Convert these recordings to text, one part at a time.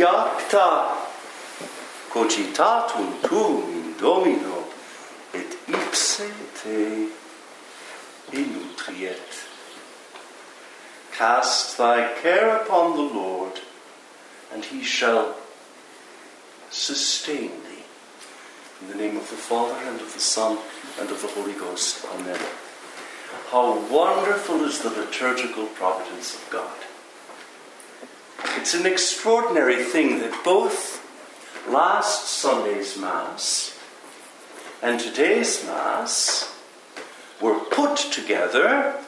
iacta cogitatum tuum in domino et ipse te inutriet. Cast thy care upon the Lord, and he shall sustain thee. In the name of the Father, and of the Son, and of the Holy Ghost. Amen. How wonderful is the liturgical providence of God. It's an extraordinary thing that both last Sunday's Mass and today's Mass were put together,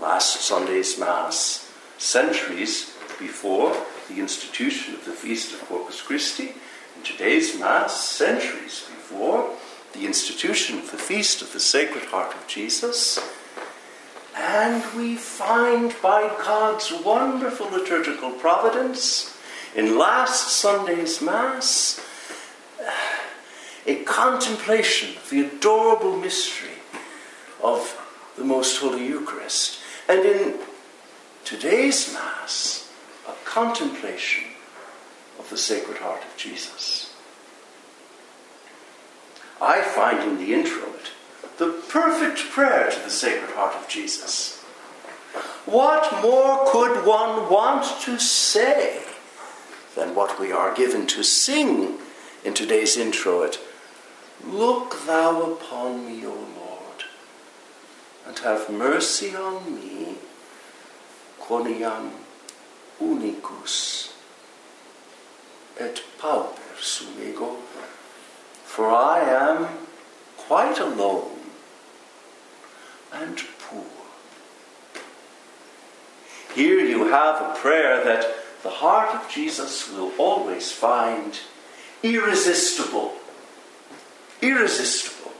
last Sunday's Mass, centuries before the institution of the Feast of Corpus Christi, and today's Mass, centuries before the institution of the Feast of the Sacred Heart of Jesus. And we find by God's wonderful liturgical providence in last Sunday's Mass a contemplation of the adorable mystery of the Most Holy Eucharist. And in today's Mass, a contemplation of the Sacred Heart of Jesus. I find in the introit the perfect prayer to the Sacred Heart of Jesus. What more could one want to say than what we are given to sing in today's introit? Look thou upon me, O Lord, and have mercy on me, quoniam unicus et pauper sum ego, for I am quite alone and poor. Here you have a prayer that the heart of Jesus will always find irresistible. Irresistible.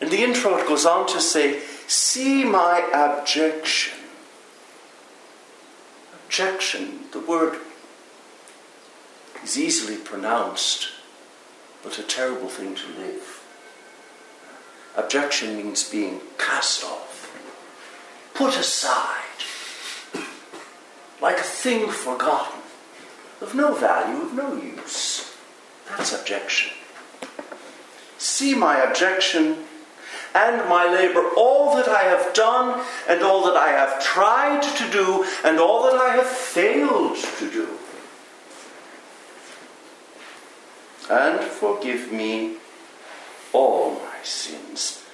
And the intro goes on to say, See my abjection. Abjection, the word is easily pronounced, but a terrible thing to live. Abjection means being cast off, put aside, like a thing forgotten, of no value, of no use. That's abjection. See my abjection and my labor, all that I have done, and all that I have tried to do, and all that I have failed to do. And forgive me all sins.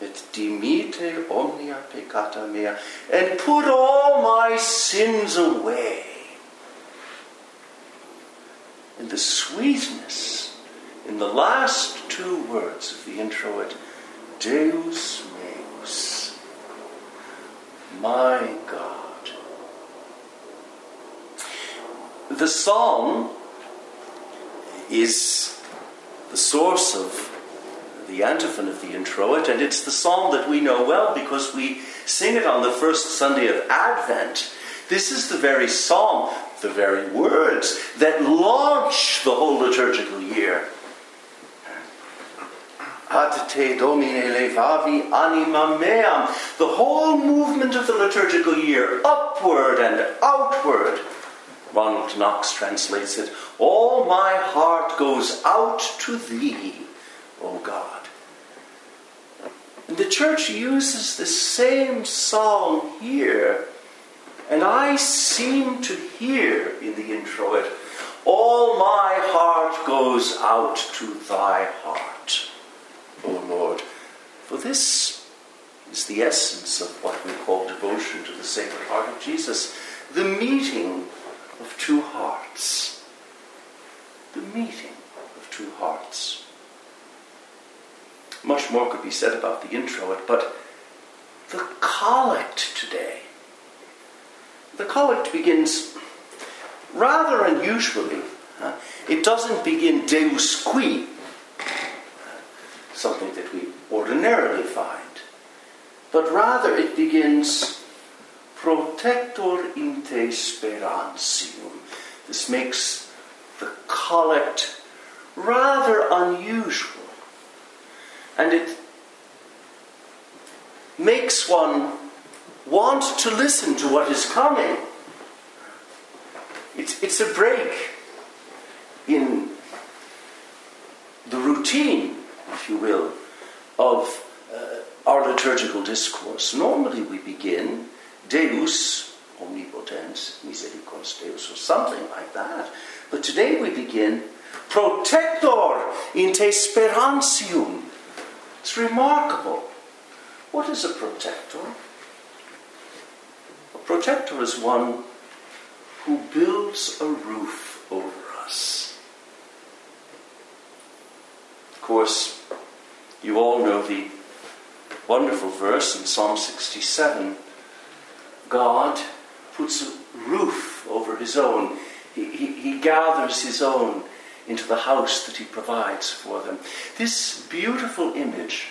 Et dimite omnia peccata mea, and put all my sins away. In the sweetness, in the last two words of the introit, Deus meus, my God. The psalm is the source of the antiphon of the introit, and it's the psalm that we know well because we sing it on the first Sunday of Advent. This is the very psalm, the very words that launch the whole liturgical year. Ad te domine levavi anima meam. The whole movement of the liturgical year, upward and outward. Ronald Knox translates it All my heart goes out to thee, O God. And the church uses the same song here. And I seem to hear in the introit, All my heart goes out to thy heart, O Lord. For this is the essence of what we call devotion to the Sacred Heart of Jesus the meeting of two hearts. The meeting of two hearts. Much more could be said about the introit, but the collect today. The collect begins rather unusually. It doesn't begin Deus qui, something that we ordinarily find, but rather it begins protector in te sperantium. This makes the collect rather unusual. And it makes one want to listen to what is coming. It's, it's a break in the routine, if you will, of uh, our liturgical discourse. Normally we begin Deus omnipotens misericordias Deus or something like that. But today we begin Protector in te sperantium. It's remarkable. What is a protector? A protector is one who builds a roof over us. Of course, you all know the wonderful verse in Psalm 67 God puts a roof over his own, he, he, he gathers his own into the house that he provides for them. This beautiful image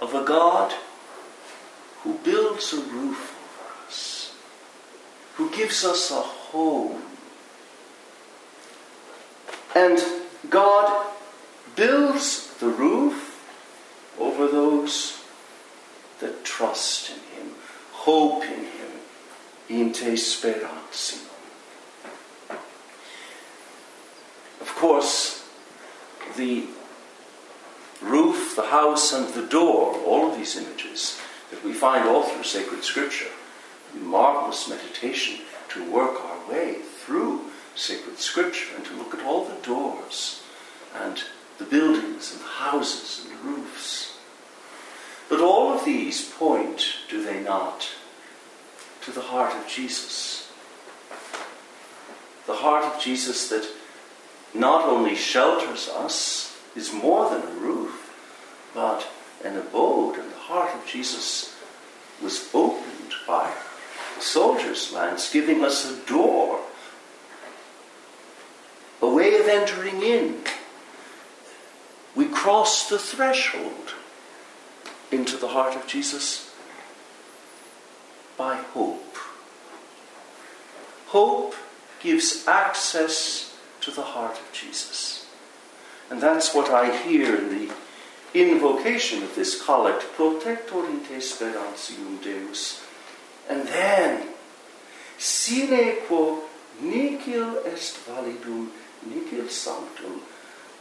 of a God who builds a roof over us, who gives us a home. And God builds the roof over those that trust in Him, hope in Him, in te. Course, the roof, the house, and the door, all of these images that we find all through sacred scripture, marvelous meditation to work our way through sacred scripture and to look at all the doors and the buildings and the houses and the roofs. But all of these point, do they not, to the heart of Jesus? The heart of Jesus that not only shelters us, is more than a roof, but an abode. And the heart of Jesus was opened by the soldier's lance, giving us a door, a way of entering in. We cross the threshold into the heart of Jesus by hope. Hope gives access to the heart of Jesus. And that's what I hear in the invocation of this collect, Protector in te Deus. And then, sine quo nihil est validum, nihil sanctum,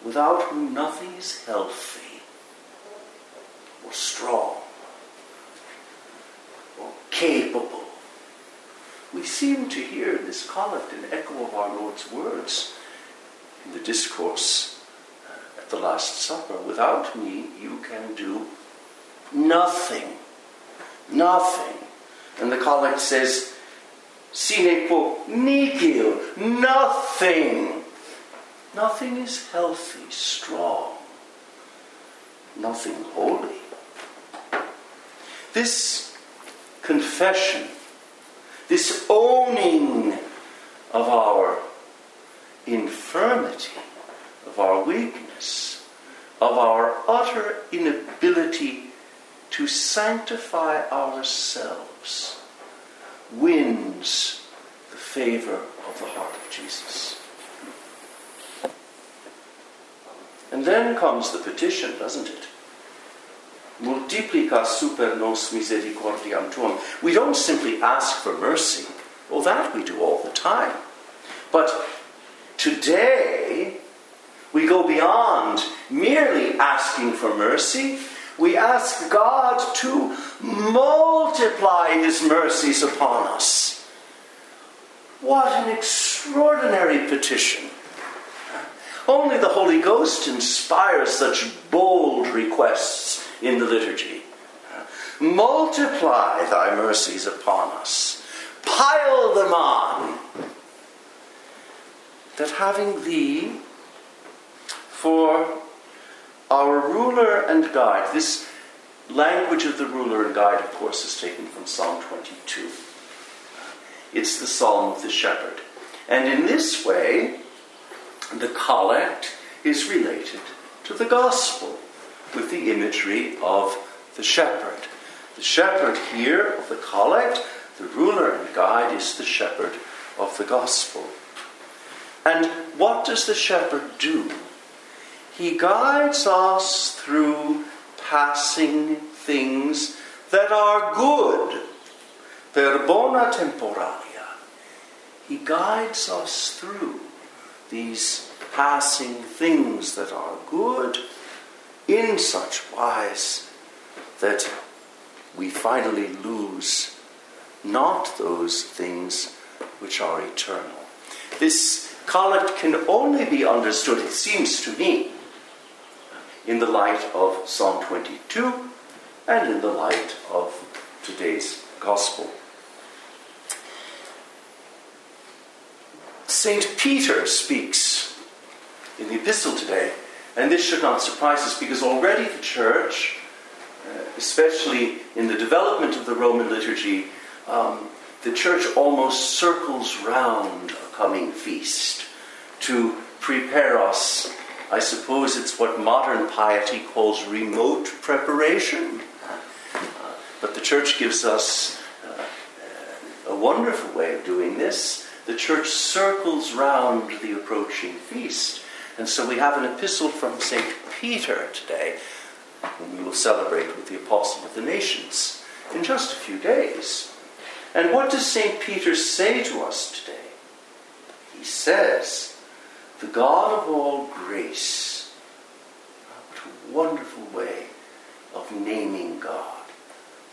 without whom nothing is healthy or strong or capable. We seem to hear in this collect an echo of our Lord's words in the discourse uh, at the Last Supper. Without me, you can do nothing. Nothing. And the collect says, sine quo nihil, nothing. Nothing is healthy, strong, nothing holy. This confession, this owning of our infirmity, of our weakness, of our utter inability to sanctify ourselves, wins the favor of the heart of Jesus. And then comes the petition, doesn't it? Multiplica super nos misericordiam tuum. We don't simply ask for mercy. Well, that we do all the time. But Today, we go beyond merely asking for mercy. We ask God to multiply His mercies upon us. What an extraordinary petition! Only the Holy Ghost inspires such bold requests in the liturgy. Multiply thy mercies upon us, pile them on that having thee for our ruler and guide, this language of the ruler and guide, of course, is taken from Psalm 22. It's the psalm of the shepherd. And in this way, the collect is related to the gospel with the imagery of the shepherd. The shepherd here of the collect, the ruler and guide, is the shepherd of the gospel. And what does the shepherd do? He guides us through passing things that are good, per bona temporalia. He guides us through these passing things that are good in such wise that we finally lose not those things which are eternal. This collect can only be understood, it seems to me, in the light of Psalm 22 and in the light of today's Gospel. St. Peter speaks in the epistle today, and this should not surprise us because already the church, uh, especially in the development of the Roman liturgy, um, the church almost circles round coming feast to prepare us. I suppose it's what modern piety calls remote preparation. Uh, but the church gives us uh, a wonderful way of doing this. The church circles round the approaching feast. And so we have an epistle from St. Peter today, whom we will celebrate with the Apostle of the Nations in just a few days. And what does St. Peter say to us today? He says, The God of all grace. What a wonderful way of naming God.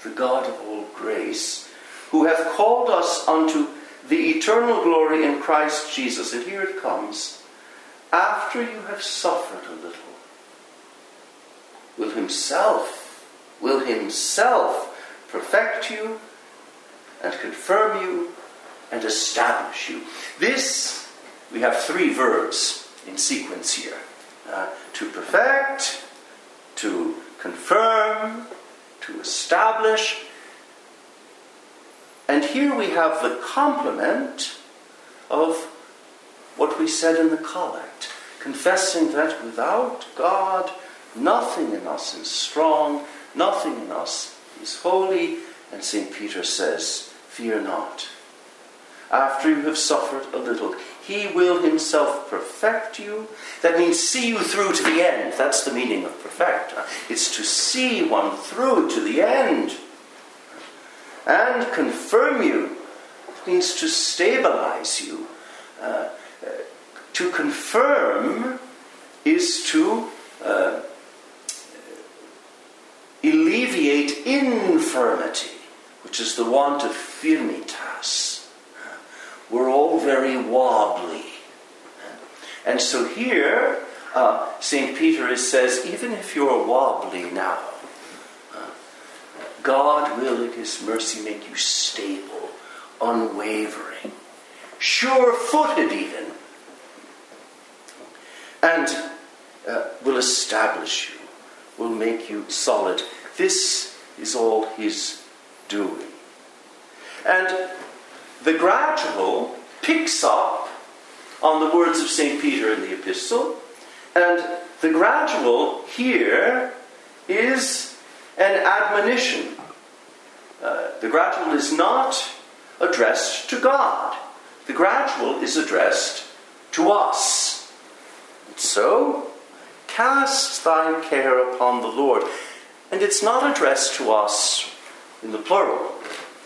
The God of all grace, who hath called us unto the eternal glory in Christ Jesus. And here it comes. After you have suffered a little, will Himself, will Himself perfect you and confirm you and establish you. This, we have three verbs in sequence here uh, to perfect, to confirm, to establish. And here we have the complement of what we said in the collect, confessing that without God, nothing in us is strong, nothing in us is holy. And St. Peter says, Fear not. After you have suffered a little, he will himself perfect you. That means see you through to the end. That's the meaning of perfect. It's to see one through to the end. And confirm you. It means to stabilize you. Uh, uh, to confirm is to uh, alleviate infirmity which is the want of firmitas. Very wobbly. And so here, uh, St. Peter says, even if you're wobbly now, God will, in His mercy, make you stable, unwavering, sure footed, even, and uh, will establish you, will make you solid. This is all His doing. And the gradual picks up on the words of St. Peter in the epistle, and the gradual here is an admonition. Uh, the gradual is not addressed to God, the gradual is addressed to us. And so, cast thy care upon the Lord. And it's not addressed to us in the plural.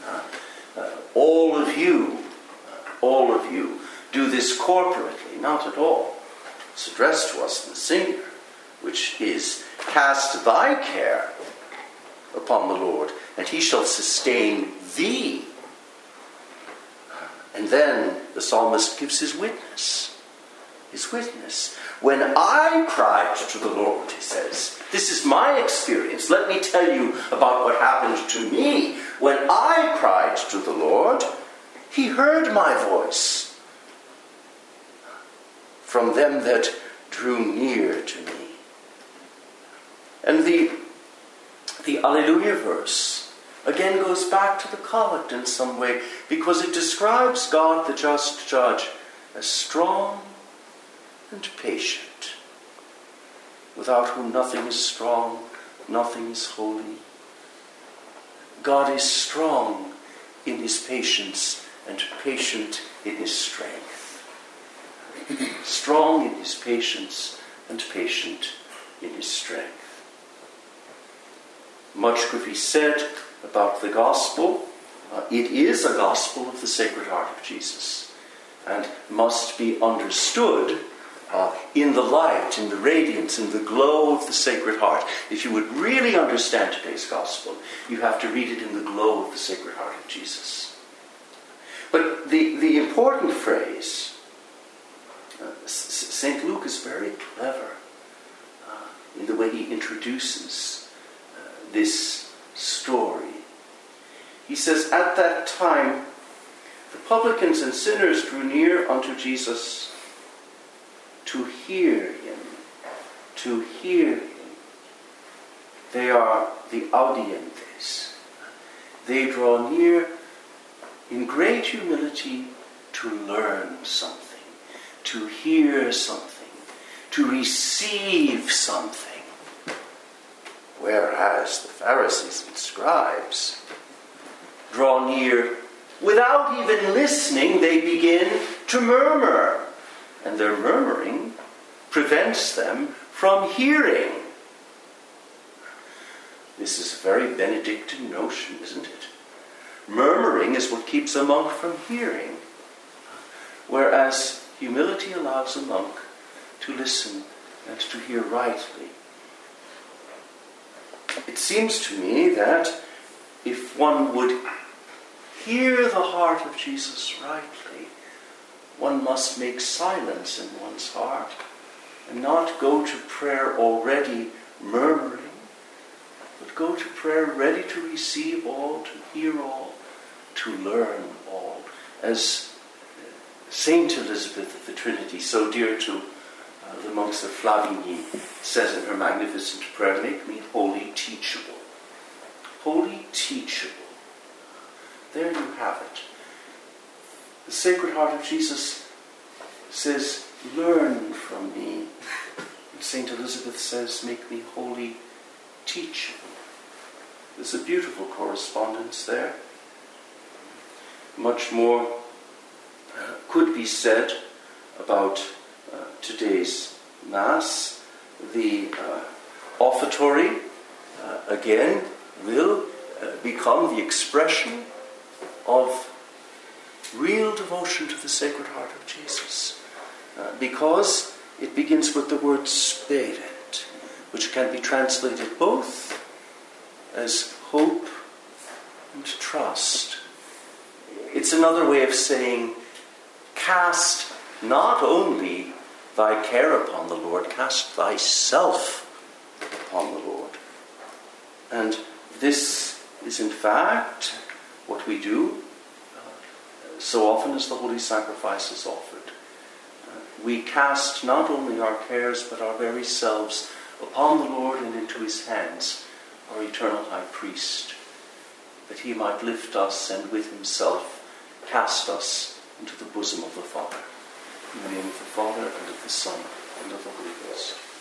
Uh, uh, all of you, all of you, do this corporately, not at all. It's addressed to us in the singular, which is cast thy care upon the Lord, and he shall sustain thee. And then the psalmist gives his witness. His witness. When I cried to the Lord, he says, This is my experience. Let me tell you about what happened to me. When I cried to the Lord, he heard my voice from them that drew near to me. And the, the Alleluia verse again goes back to the collect in some way because it describes God, the just judge, as strong and patient, without whom nothing is strong, nothing is holy. God is strong in his patience and patient in his strength. strong in his patience and patient in his strength. Much could be said about the gospel, Uh, it is a gospel of the Sacred Heart of Jesus and must be understood uh, in the light, in the radiance, in the glow of the Sacred Heart. If you would really understand today's gospel, you have to read it in the glow of the Sacred Heart of Jesus. But the, the important phrase, uh, St. Luke is very clever uh, in the way he introduces uh, this story. He says, At that time, the publicans and sinners drew near unto Jesus to hear him. To hear him. They are the audientes. They draw near in great humility to learn something, to hear something, to receive something. Whereas the Pharisees and scribes draw near without even listening, they begin to murmur. And their murmuring prevents them from hearing. This is a very Benedictine notion, isn't it? Murmuring is what keeps a monk from hearing, whereas humility allows a monk to listen and to hear rightly. It seems to me that if one would hear the heart of Jesus rightly, one must make silence in one's heart and not go to prayer already murmuring, go to prayer ready to receive all, to hear all, to learn all. As Saint Elizabeth of the Trinity, so dear to uh, the monks of Flavigny, says in her magnificent prayer, make me wholly teachable. Wholly teachable. There you have it. The Sacred Heart of Jesus says, Learn from me. St. Elizabeth says, Make me wholly teachable. There's a beautiful correspondence there. Much more uh, could be said about uh, today's Mass. The uh, offertory, uh, again, will uh, become the expression of real devotion to the Sacred Heart of Jesus. Uh, because it begins with the word Sperent, which can be translated both as hope and trust. It's another way of saying, cast not only thy care upon the Lord, cast thyself upon the Lord. And this is, in fact, what we do uh, so often as the Holy Sacrifice is offered. Uh, we cast not only our cares but our very selves upon the Lord and into his hands, our eternal high priest, that he might lift us and with himself cast us into the bosom of the Father. In the name of the Father and of the Son and of the Holy Ghost.